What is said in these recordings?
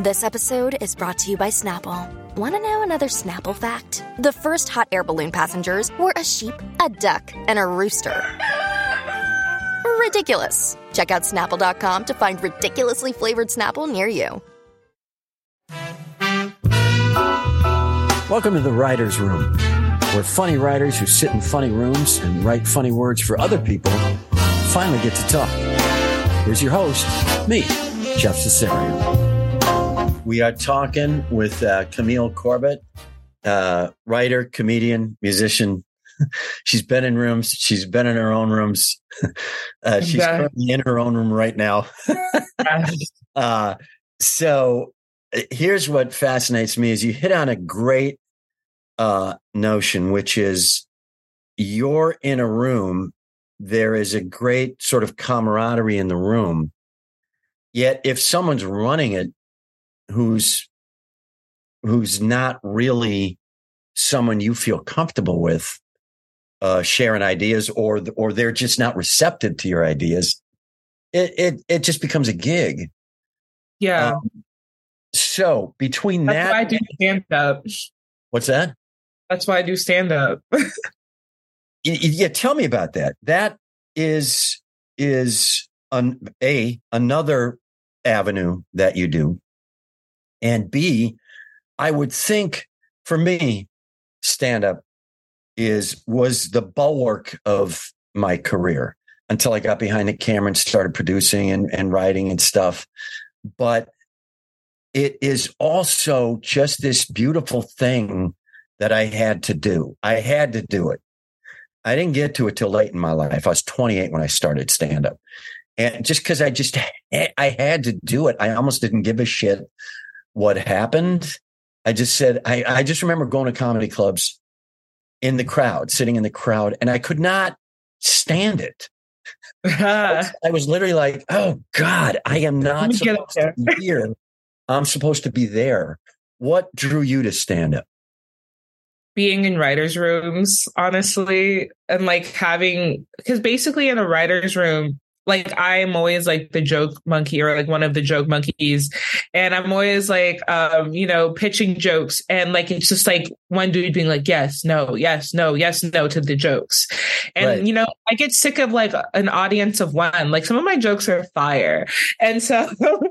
This episode is brought to you by Snapple. Want to know another Snapple fact? The first hot air balloon passengers were a sheep, a duck, and a rooster. Ridiculous. Check out snapple.com to find ridiculously flavored Snapple near you. Welcome to the Writer's Room, where funny writers who sit in funny rooms and write funny words for other people finally get to talk. Here's your host, me, Jeff Cesario. We are talking with uh, Camille Corbett, uh, writer, comedian, musician. she's been in rooms. She's been in her own rooms. uh, she's currently in her own room right now. uh, so uh, here's what fascinates me is you hit on a great uh, notion, which is you're in a room. There is a great sort of camaraderie in the room. Yet if someone's running it, who's who's not really someone you feel comfortable with uh, sharing ideas or or they're just not receptive to your ideas it it, it just becomes a gig. Yeah. Um, so between that's that why i do stand up what's that? That's why i do stand up yeah tell me about that. That is is an, a another avenue that you do and B, I would think for me, stand up is was the bulwark of my career until I got behind the camera and started producing and, and writing and stuff. But it is also just this beautiful thing that I had to do. I had to do it. I didn't get to it till late in my life. I was 28 when I started stand up. And just because I just, I had to do it, I almost didn't give a shit what happened. I just said, I, I just remember going to comedy clubs in the crowd, sitting in the crowd, and I could not stand it. I, was, I, was, literally like, oh God, I am not supposed to be here. I'm supposed to be there. What drew you to stand up? Being in writers' rooms, honestly, and like having, because basically in a writer's room, like I'm always like the joke monkey or like one of the joke monkeys. And I'm always like, um, you know, pitching jokes. And like, it's just like one dude being like, yes, no, yes, no, yes, no to the jokes. And, right. you know, I get sick of like an audience of one. Like some of my jokes are fire. And so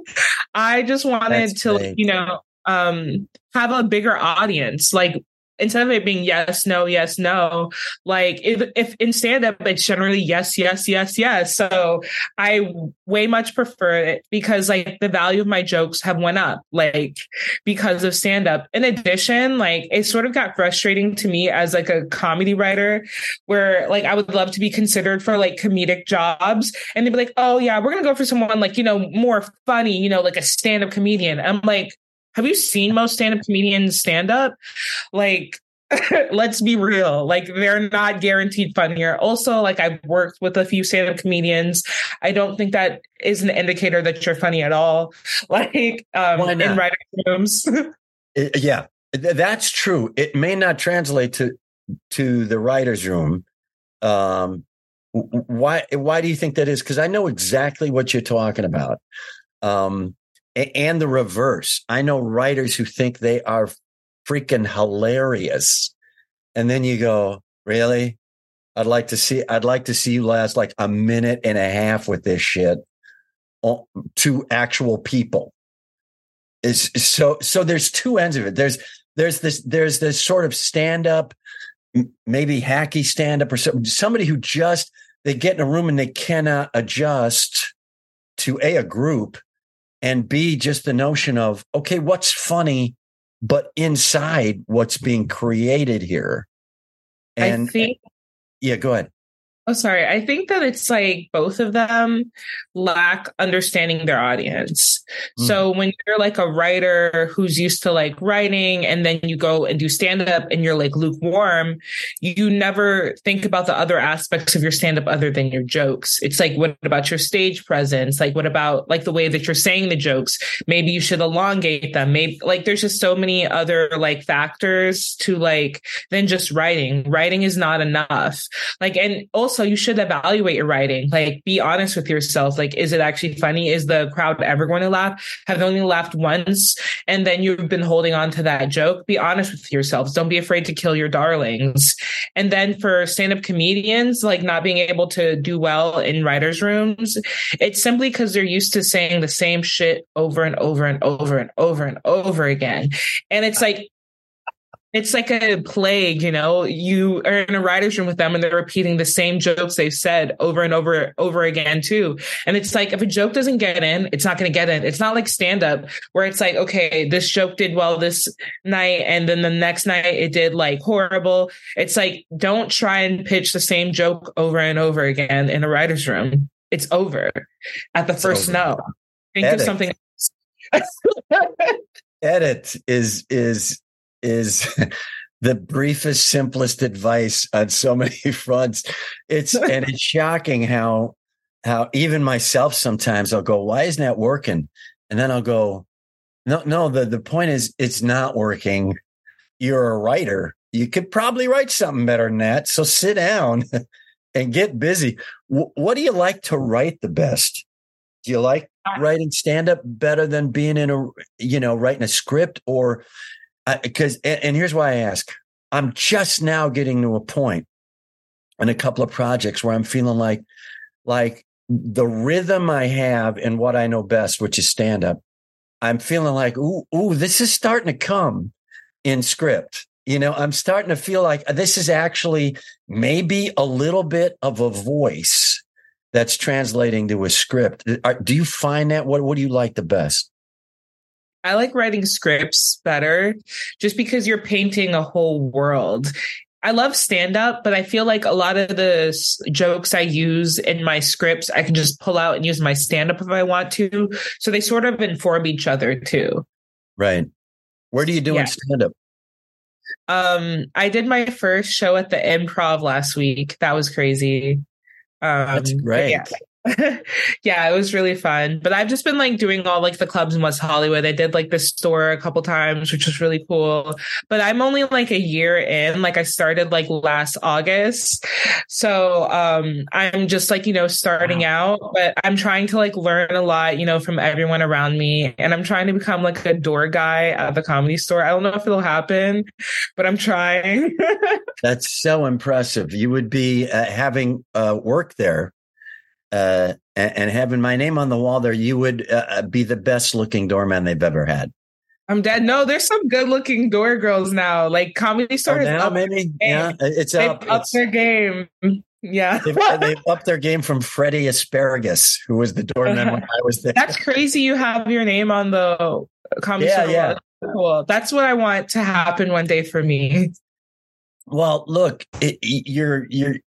I just wanted That's to, like, you know, um have a bigger audience like instead of it being yes, no, yes, no, like if, if in stand up, it's generally yes, yes, yes, yes. So I way much prefer it because like the value of my jokes have went up, like because of stand up. In addition, like it sort of got frustrating to me as like a comedy writer where like I would love to be considered for like comedic jobs and they'd be like, oh yeah, we're going to go for someone like, you know, more funny, you know, like a stand up comedian. I'm like, have you seen most stand-up comedians stand up? Like let's be real. Like they're not guaranteed fun here. Also like i've worked with a few stand-up comedians. I don't think that is an indicator that you're funny at all. Like um in writing rooms. Yeah. That's true. It may not translate to to the writer's room. Um why why do you think that is? Because i know exactly what you're talking about. Um and the reverse. I know writers who think they are freaking hilarious. And then you go, really? I'd like to see, I'd like to see you last like a minute and a half with this shit to actual people. Is so, so there's two ends of it. There's, there's this, there's this sort of stand up, maybe hacky stand up or somebody who just, they get in a room and they cannot adjust to a, a group and B, just the notion of, okay, what's funny, but inside what's being created here. And I think, yeah, go ahead. Oh, sorry. I think that it's like both of them lack understanding their audience. Mm. So when you're like a writer who's used to like writing and then you go and do stand up and you're like lukewarm, you never think about the other aspects of your stand up other than your jokes. It's like, what about your stage presence? Like, what about like the way that you're saying the jokes? Maybe you should elongate them. Maybe like there's just so many other like factors to like than just writing. Writing is not enough. Like, and also also you should evaluate your writing. Like be honest with yourself. Like, is it actually funny? Is the crowd ever going to laugh? Have they only laughed once? And then you've been holding on to that joke. Be honest with yourselves. Don't be afraid to kill your darlings. And then for stand-up comedians, like not being able to do well in writers' rooms, it's simply because they're used to saying the same shit over and over and over and over and over again. And it's like it's like a plague, you know. You are in a writer's room with them and they're repeating the same jokes they've said over and over over again too. And it's like if a joke doesn't get in, it's not going to get in. It's not like stand up where it's like, okay, this joke did well this night and then the next night it did like horrible. It's like don't try and pitch the same joke over and over again in a writer's room. It's over at the it's first over. no. Think Edit. of something Edit is is is the briefest, simplest advice on so many fronts. It's and it's shocking how how even myself sometimes I'll go, why isn't that working? And then I'll go, no, no, the, the point is it's not working. You're a writer. You could probably write something better than that. So sit down and get busy. W- what do you like to write the best? Do you like writing stand up better than being in a, you know, writing a script or because and, and here's why I ask. I'm just now getting to a point in a couple of projects where I'm feeling like like the rhythm I have and what I know best, which is stand up. I'm feeling like, ooh, ooh, this is starting to come in script. You know, I'm starting to feel like uh, this is actually maybe a little bit of a voice that's translating to a script. Uh, do you find that? What What do you like the best? I like writing scripts better just because you're painting a whole world. I love stand up, but I feel like a lot of the jokes I use in my scripts, I can just pull out and use my stand up if I want to. So they sort of inform each other too. Right. Where do you do yeah. stand up? Um, I did my first show at the improv last week. That was crazy. Um, That's great. Yeah. yeah, it was really fun. But I've just been like doing all like the clubs in West Hollywood. I did like the store a couple times, which was really cool. But I'm only like a year in. Like I started like last August. So um I'm just like, you know, starting wow. out, but I'm trying to like learn a lot, you know, from everyone around me. And I'm trying to become like a door guy at the comedy store. I don't know if it'll happen, but I'm trying. That's so impressive. You would be uh, having uh, work there uh, and, and, having my name on the wall there, you would uh, uh, be the best looking doorman they've ever had. I'm dead. No, there's some good looking door girls now. Like comedy store oh, now, maybe. Yeah, it's they've up. Upped their game. Yeah, they've, they've, upped their game from Freddie Asparagus, who was the doorman when I was there. That's crazy. You have your name on the comedy yeah, store. Yeah, cool. That's what I want to happen one day for me. Well, look, it, you're you're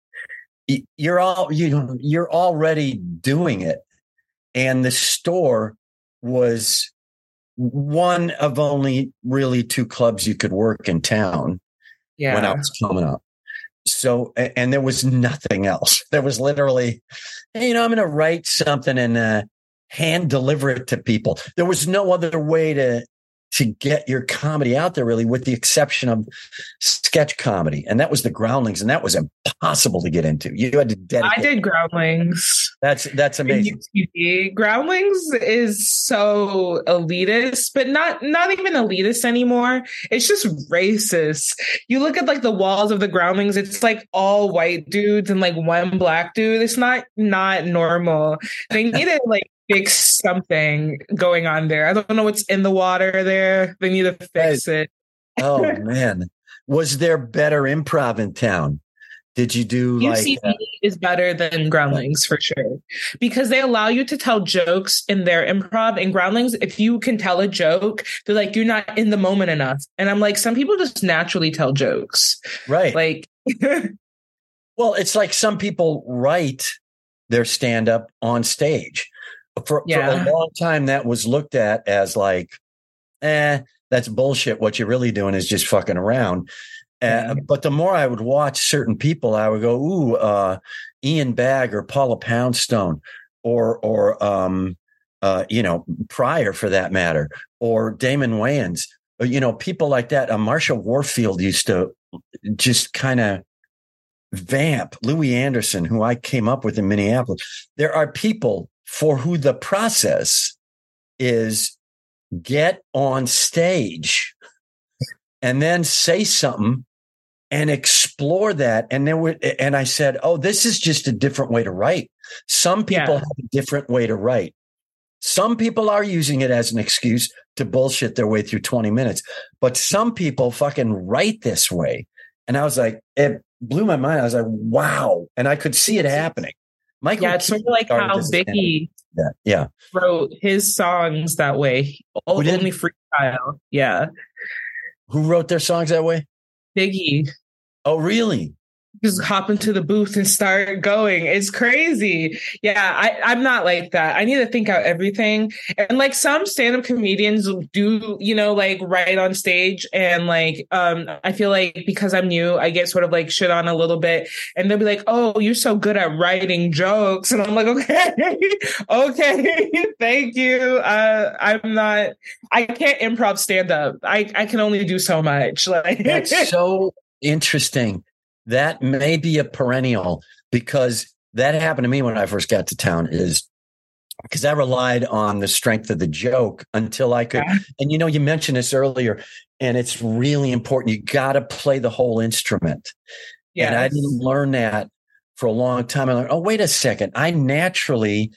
you're all you you're already doing it and the store was one of only really two clubs you could work in town yeah. when I was coming up. So, and there was nothing else. There was literally, hey, you know, I'm going to write something and uh, hand deliver it to people. There was no other way to to get your comedy out there, really, with the exception of sketch comedy. And that was the Groundlings, and that was impossible to get into. You had to dedicate. I did Groundlings. That's that's amazing. Groundlings is so elitist, but not not even elitist anymore. It's just racist. You look at like the walls of the Groundlings; it's like all white dudes and like one black dude. It's not not normal. They need to like fix something going on there. I don't know what's in the water there. They need to fix right. it. oh man. Was there better improv in town? Did you do UCB like uh is better than Groundlings for sure because they allow you to tell jokes in their improv. And Groundlings, if you can tell a joke, they're like you're not in the moment enough. And I'm like, some people just naturally tell jokes, right? Like Well, it's like some people write their stand up on stage. For, Yeah. for a long time, that was looked at as like, eh, that's bullshit. What you're really doing is just fucking around. Uh, But the more I would watch certain people, I would go, ooh, uh, Ian Bagg or Paula Poundstone or, or, um, uh, you know, Pryor for that matter, or Damon Wayans, or, you know, people like that. Uh, Marsha Warfield used to just kind of vamp Louie Anderson, who I came up with in Minneapolis. There are people for who the process is get on stage and then say something and explore that. And then, we, and I said, Oh, this is just a different way to write. Some people Yeah. have a different way to write. Some people are using it as an excuse to bullshit their way through 20 minutes, but some people fucking write this way. And I was like, it blew my mind. I was like, wow. And I could see it happening. Michael, Yeah, it's sort of like how. Biggie yeah, yeah. wrote his songs that way. Who did? Only freestyle. Yeah. Who wrote their songs that way? Biggie. Oh, really? Just hop into the booth and start going. It's crazy. Yeah, I, I'm not like that. I need to think out everything. And like some stand-up comedians do, you know, like write on stage and like um I feel like because I'm new, I get sort of like shit on a little bit. And they'll be like, Oh, you're so good at writing jokes. And I'm like, okay, okay, thank you. Uh I'm not I can't improv stand-up. I, I can only do so much. Like That's so interesting. That may be a perennial because that happened to me when I first got to town is because I relied on the strength of the joke until I could. Yeah. And you know, you mentioned this earlier, and it's really important. You got to play the whole instrument. And I didn't learn that for a long time. I learned, oh, wait a second. I naturally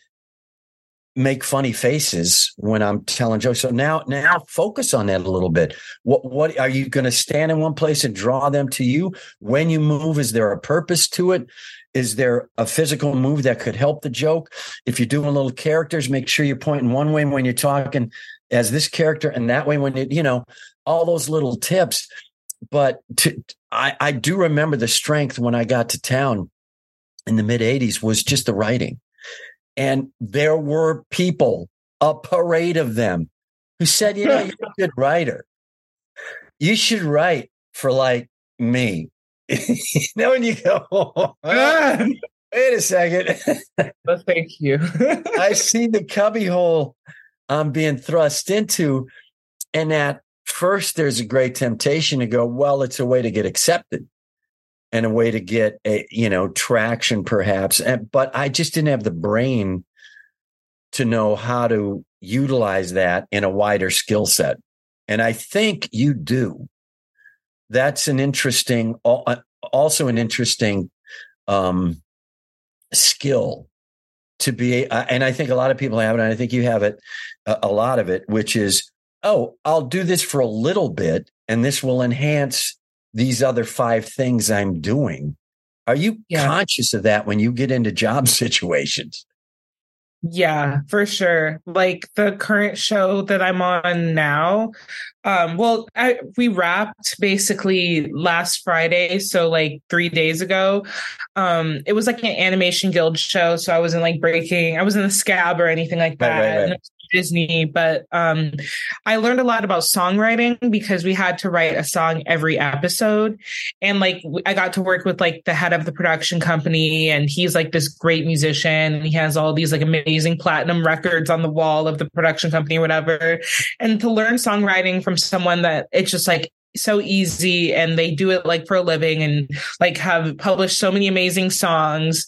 make funny faces when I'm telling jokes. So now, now focus on that a little bit. What, what are you going to stand in one place and draw them to you? When you move, is there a purpose to it? Is there a physical move that could help the joke? If you're doing little characters, make sure you're pointing one way when you're talking as this character and that way when you, you know, all those little tips. But to, I, I do remember the strength when I got to town in the mid 80s was just the writing. And there were people, a parade of them, who said, you know, you're a good writer. You should write for like me. you know, when you go, Ah, wait a second. well, thank you. I see the cubbyhole I'm being thrust into. And at first, there's a great temptation to go, well, it's a way to get accepted and a way to get a, you know, traction perhaps. And, but I just didn't have the brain to know how to utilize that in a wider skill set. And I think you do. That's an interesting, also an interesting um, skill to be. And I think a lot of people have it. And I think you have it, a lot of it, which is, oh, I'll do this for a little bit and this will enhance these other five things I'm doing. Are you Yeah. conscious of that when you get into job situations? Yeah, for sure. Like the current show that I'm on now. Um, well, I, we wrapped basically last Friday, so like three days ago. Um, it was like an animation guild show, so I wasn't like breaking, I wasn't a scab or anything like that. right, right. Was Disney, but um, I learned a lot about songwriting because we had to write a song every episode, and like I got to work with like the head of the production company, and he's like this great musician, and he has all these like amazing platinum records on the wall of the production company, or whatever. And to learn songwriting from someone that it's just like so easy and they do it like for a living and like have published so many amazing songs.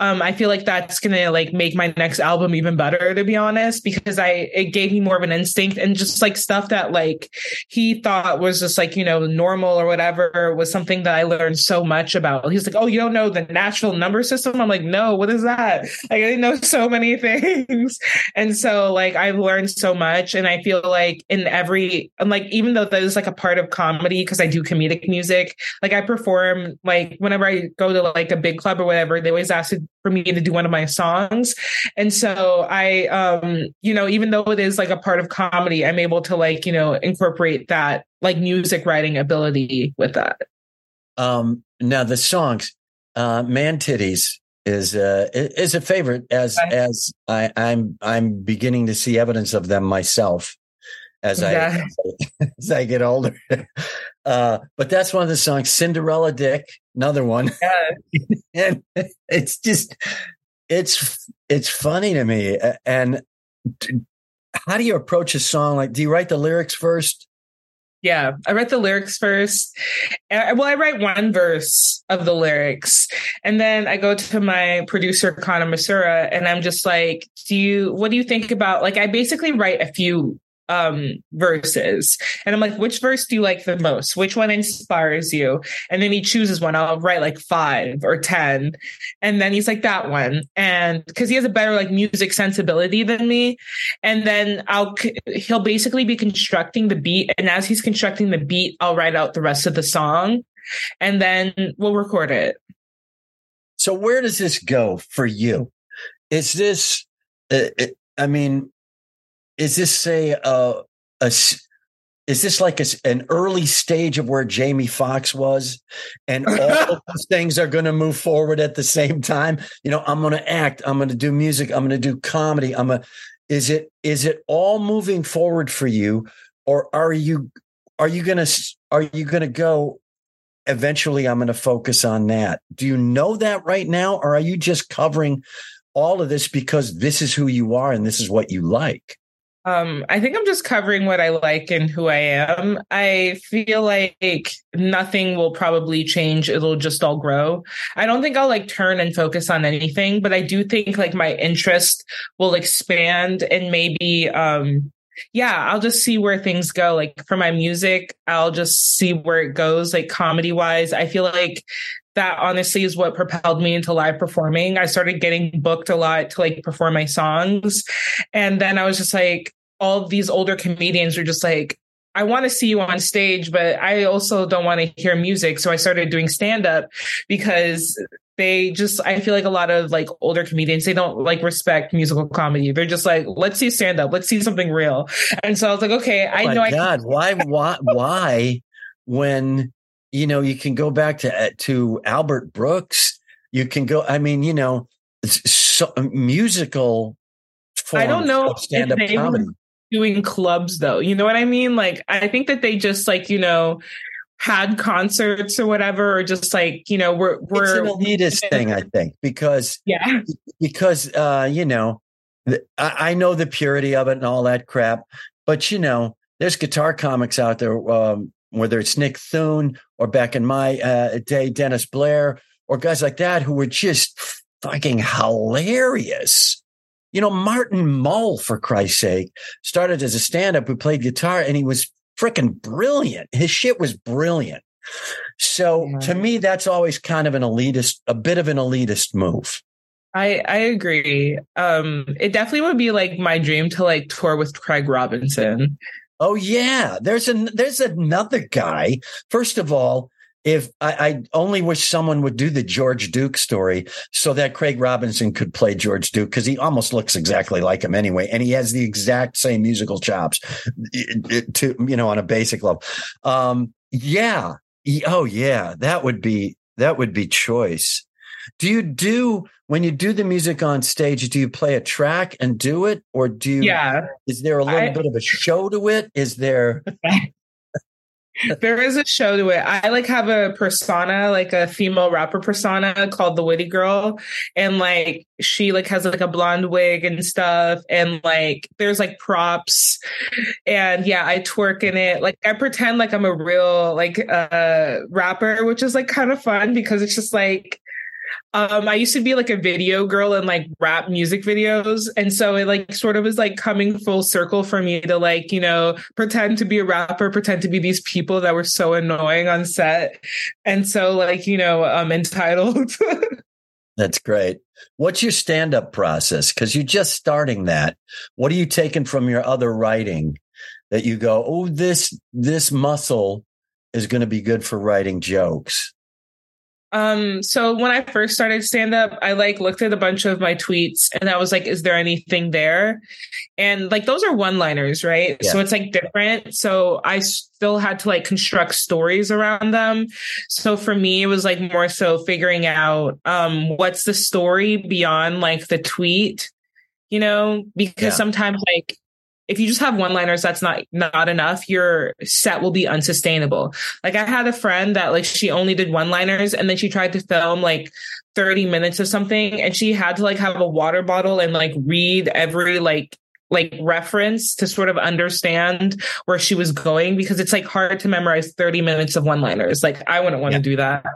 Um i feel like that's gonna like make my next album even better to be honest because i it gave me more of an instinct and just like stuff that like he thought was just like you know normal or whatever was something that i learned so much about. He's like oh you don't know the natural number system? I'm like no what is that? Like, i didn't know so many things. And so like I've learned so much and I feel like in every and like even though that is like a part of comedy because I do comedic music, like I perform like whenever I go to like a big club or whatever, they always ask for me to do one of my songs. And so I um you know, even though it is like a part of comedy, I'm able to like, you know, incorporate that like music writing ability with that. Um, now the songs, uh, man titties is uh, is a favorite as as I, I'm I'm beginning to see evidence of them myself as Yeah. I as I get older. Uh, but that's one of the songs, Cinderella Dick, another one, Yeah. and it's just it's it's funny to me. And how do you approach a song like? Do you write the lyrics first? Yeah, I write the lyrics first. Well, I write one verse of the lyrics, and then I go to my producer Connor Masura, and I'm just like, "Do you? What do you think about?" Like, I basically write a few um verses, and I'm like, "Which verse do you like the most? Which one inspires you?" And then he chooses one. I'll write like five or ten, and then he's like, "That one," and because he has a better like music sensibility than me, and then I'll he'll basically be constructing the beat and as he's constructing the beat I'll write out the rest of the song and then we'll record it. So where does this go for you? Is this, uh, uh, I mean, is this say uh, a s- is this like a an early stage of where Jamie Foxx was, and all of those things are going to move forward at the same time? You know, I'm going to act, I'm going to do music, I'm going to do comedy. I'm a. Is it is it all moving forward for you, or are you are you going to are you going to go? Eventually, I'm going to focus on that. Do you know that right now, or are you just covering all of this because this is who you are and this is what you like? Um, I think I'm just covering what I like and who I am. I feel like nothing will probably change. It'll just all grow. I don't think I'll like turn and focus on anything, but I do think like my interest will expand and maybe, um, yeah, I'll just see where things go. Like for my music, I'll just see where it goes, like comedy wise. I feel like that honestly is what propelled me into live performing. I started getting booked a lot to like perform my songs. And then I was just like, all these older comedians were just like, I want to see you on stage, but I also don't want to hear music. So I started doing stand up because they just, I feel like a lot of like older comedians, they don't like respect musical comedy. They're just like, let's see stand up, let's see something real. And so I was like, okay, I oh my know I God, why, why, why, when you know you can go back to uh, to Albert Brooks, you can go. I mean, you know, so, musical. I don't know stand up if they were comedy. doing clubs though. You know what I mean? Like I think that they just like, you know, had concerts or whatever, or just like, you know, we're we're an elitist thing, I think, because yeah. because uh, you know, th- I, I know the purity of it and all that crap, but you know, there's guitar comics out there, um, whether it's Nick Thune or back in my uh, day, Dennis Blair or guys like that who were just fucking hilarious. You know, Martin Mull, for Christ's sake, started as a stand-up who played guitar, and he was freaking brilliant. His shit was brilliant. So Yeah. to me, that's always kind of an elitist, a bit of an elitist move. I I agree. Um it definitely would be like my dream to like tour with Craig Robinson. Oh yeah, there's an there's another guy. First of all, if I, I only wish someone would do the George Duke story so that Craig Robinson could play George Duke because he almost looks exactly like him anyway, and he has the exact same musical chops to you know on a basic level. Um, yeah, oh yeah, that would be that would be choice. Do you do when you do the music on stage? Do you play a track and do it, or do you? Yeah. Is there a little I- bit of a show to it? Is there? There is a show to it. I like have a persona, like a female rapper persona called the Witty Girl. And like she like has like a blonde wig and stuff. And like there's like props. And yeah, I twerk in it. Like I pretend like I'm a real like uh rapper, which is like kind of fun because it's just like um I used to be like a video girl in like rap music videos and so it like sort of was like coming full circle for me to like you know pretend to be a rapper pretend to be these people that were so annoying on set and so like you know um entitled That's great. What's your stand up process? Because you're just starting that. What are you taking from your other writing that you go, oh, this this muscle is going to be good for writing jokes? Um, so when I first started stand up, I like looked at a bunch of my tweets and I was like, is there anything there? And like those are one liners, right? Yeah. So it's like different. So I still had to like construct stories around them. So for me, it was like more so figuring out um what's the story beyond like the tweet, you know, because yeah. sometimes like if you just have one liners that's not not enough. Your set will be unsustainable. Like i had a friend that like she only did one liners and then she tried to film like 30 minutes of something and she had to like have a water bottle and like read every like like reference to sort of understand where she was going because it's like hard to memorize 30 minutes of one liners like i wouldn't want to yeah. do that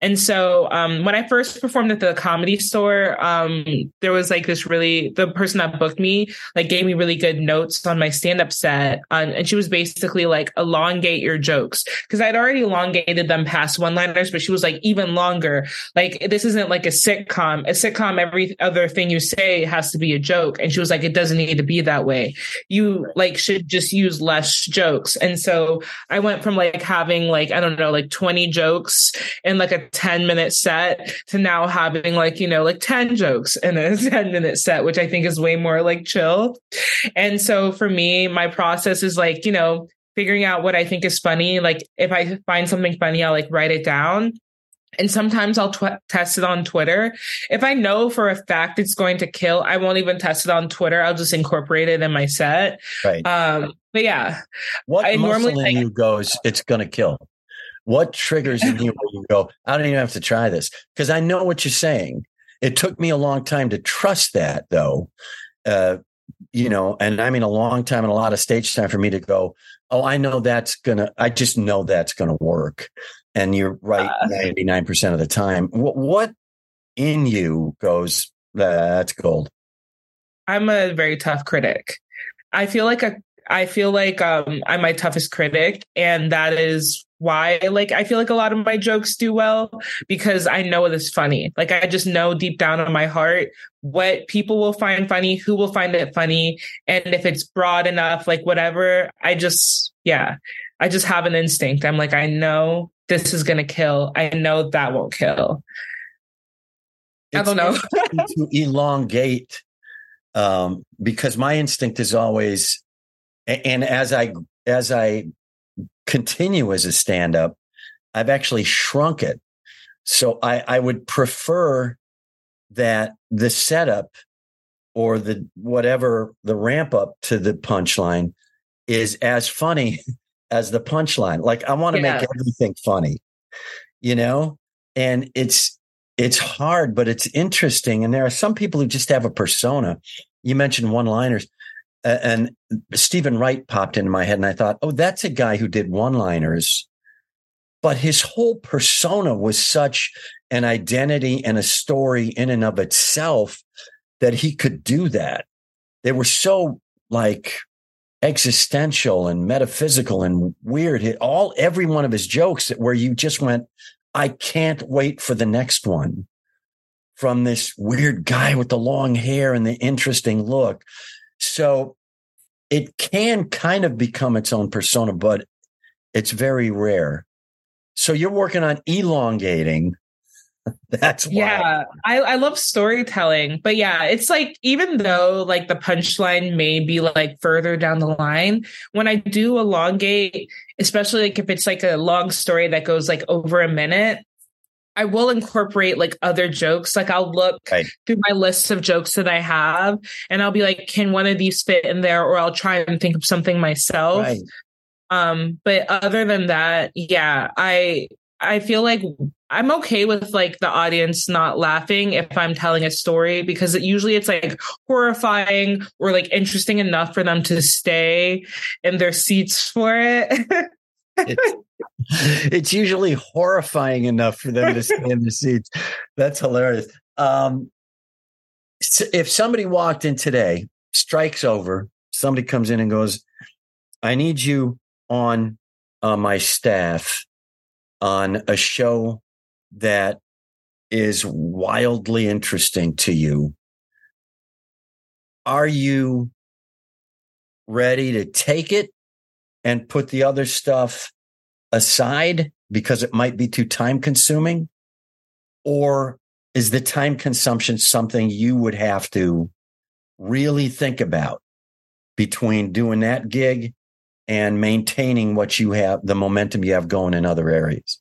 and so um, when I first performed at the comedy store, um, there was like this really, the person that booked me like gave me really good notes on my stand up set. Um, and she was basically like, elongate your jokes. Cause I'd already elongated them past one liners, but she was like, even longer. Like, this isn't like a sitcom. A sitcom, every other thing you say has to be a joke. And she was like, it doesn't need to be that way. You like should just use less jokes. And so I went from like having like, I don't know, like 20 jokes and like a 10 minute set to now having like, you know, like 10 jokes in a 10 minute set, which I think is way more like chill. And so for me, my process is like, you know, figuring out what I think is funny. Like if I find something funny, I'll like write it down. And sometimes I'll tw- test it on Twitter. If I know for a fact it's going to kill, I won't even test it on Twitter. I'll just incorporate it in my set. Right. Um, but yeah, what I normally in like, you goes, it's going to kill. What triggers in you when you go, I don't even have to try this? Because I know what you're saying. It took me a long time to trust that, though. Uh, you know, and I mean a long time and a lot of stage time for me to go, oh, I know that's gonna, I just know that's gonna work. And you're right, ninety nine percent of the time. What, what in you goes, that's gold? I'm a very tough critic. I feel like a I feel like um, I'm my toughest critic, and that is why like I feel like a lot of my jokes do well because I know it is funny. Like I just know deep down in my heart what people will find funny, who will find it funny, and if it's broad enough, like whatever. I just yeah, I just have an instinct. I'm like I know this is gonna kill. I know that won't kill. It's, I don't know. to elongate um, because my instinct is always and as I as I continue as a stand up, I've actually shrunk it. So I, I would prefer that the setup or the whatever the ramp up to the punchline is as funny as the punchline. Like I want to yeah. make everything funny, you know? And it's it's hard, but it's interesting. And there are some people who just have a persona. You mentioned one liners and Steven Wright popped into my head, and I thought, oh, that's a guy who did one liners, but his whole persona was such an identity and a story in and of itself that he could do that. They were so like existential and metaphysical and weird. All every one of his jokes that where you just went, I can't wait for the next one from this weird guy with the long hair and the interesting look. So it can kind of become its own persona, but it's very rare. So you're working on elongating. That's why. yeah. I, I love storytelling, but yeah, it's like even though like the punchline may be like further down the line, when I do elongate, especially like if it's like a long story that goes like over a minute, I will incorporate like other jokes. Like I'll look right. through my list of jokes that I have and I'll be like, can one of these fit in there? Or I'll try and think of something myself. Right. Um, but other than that, yeah, I I feel like I'm okay with like the audience not laughing if I'm telling a story because it, usually it's like horrifying or like interesting enough for them to stay in their seats for it. it's, it's usually horrifying enough for them to stay in the seats. That's hilarious. Um, if somebody walked in today, strikes over, somebody comes in and goes, I need you on uh, my staff on a show that is wildly interesting to you. Are you ready to take it and put the other stuff aside because it might be too time consuming? or is the time consumption something you would have to really think about between doing that gig and maintaining what you have, the momentum you have going in other areas?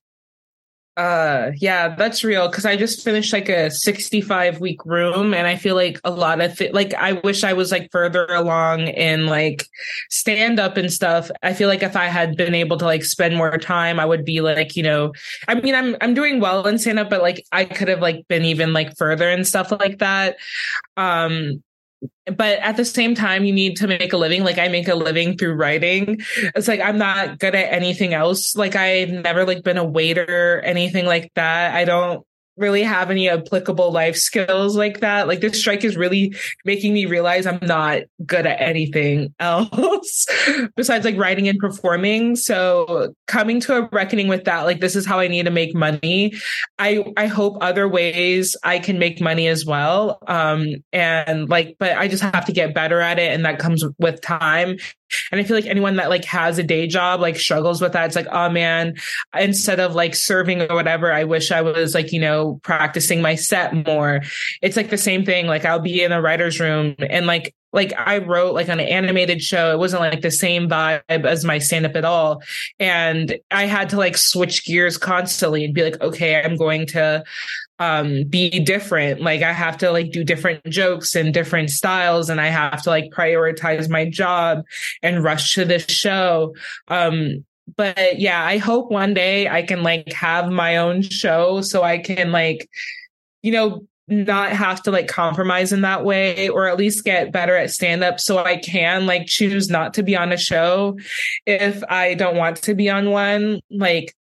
Uh yeah, that's real cuz I just finished like a 65 week room and I feel like a lot of it like I wish I was like further along in like stand up and stuff. I feel like if I had been able to like spend more time, I would be like, you know, I mean I'm I'm doing well in stand up but like I could have like been even like further and stuff like that. Um but at the same time you need to make a living. Like i make a living through writing. It's like i'm not good at anything else. Like i've never like been a waiter anything like that. I don't really have any applicable life skills like that. Like this strike is really making me realize I'm not good at anything else besides like writing and performing. So coming to a reckoning with that, like this is how I need to make money. I I hope other ways I can make money as well. Um and like but I just have to get better at it and that comes with time and I feel like anyone that like has a day job like struggles with that. It's like, oh man, instead of like serving or whatever, I wish I was like, you know, practicing my set more. It's like the same thing. Like I'll be in a writer's room and like like I wrote like on an animated show. It wasn't like the same vibe as my stand up at all. And I had to like switch gears constantly and be like, okay, I'm going to um be different. Like i have to like do different jokes and different styles and i have to like prioritize my job and rush to this show. Um but yeah i hope one day i can like have my own show so i can like you know not have to like compromise in that way or at least get better at stand up so I can like choose not to be on a show if I don't want to be on one. Like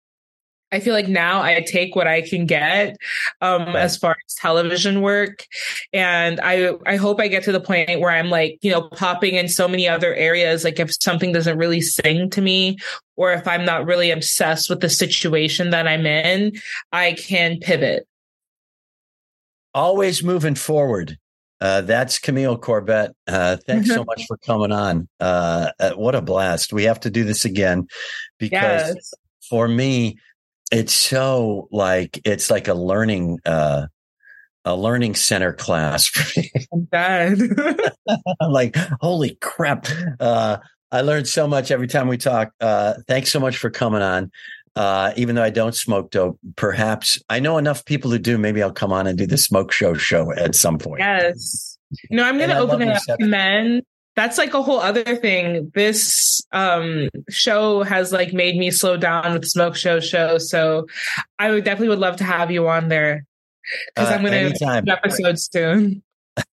I feel like now I take what I can get um, as far as television work, and I I hope I get to the point where I'm like you know popping in so many other areas. Like if something doesn't really sing to me, or if I'm not really obsessed with the situation that I'm in, I can pivot. Always moving forward. Uh, that's Camille Corbett. Uh, thanks so much for coming on. Uh, uh, what a blast. We have to do this again because yes. for me, it's so like it's like a learning uh a learning center class for me. I'm like, holy crap. Uh I learned so much every time we talk. Uh thanks so much for coming on. Uh, even though I don't smoke dope, perhaps I know enough people who do. Maybe I'll come on and do the smoke show show at some point. Yes. No, I'm going to open it up to men that's like a whole other thing. This um show has like made me slow down with smoke show show. So I would definitely would love to have you on there because uh, I'm going to do episodes soon.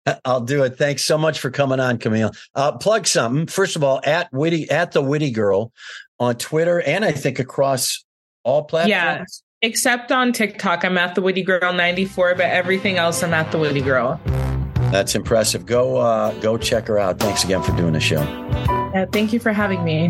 I'll do it. Thanks so much for coming on, Camille. Uh, plug something. First of all, at Witty at the Witty Girl on Twitter and I think across all platforms. Yeah, except on TikTok. I'm at the Witty Girl 94, but everything else I'm at the Witty Girl. That's impressive. Go uh, go check her out. Thanks again for doing the show. thank you for having me.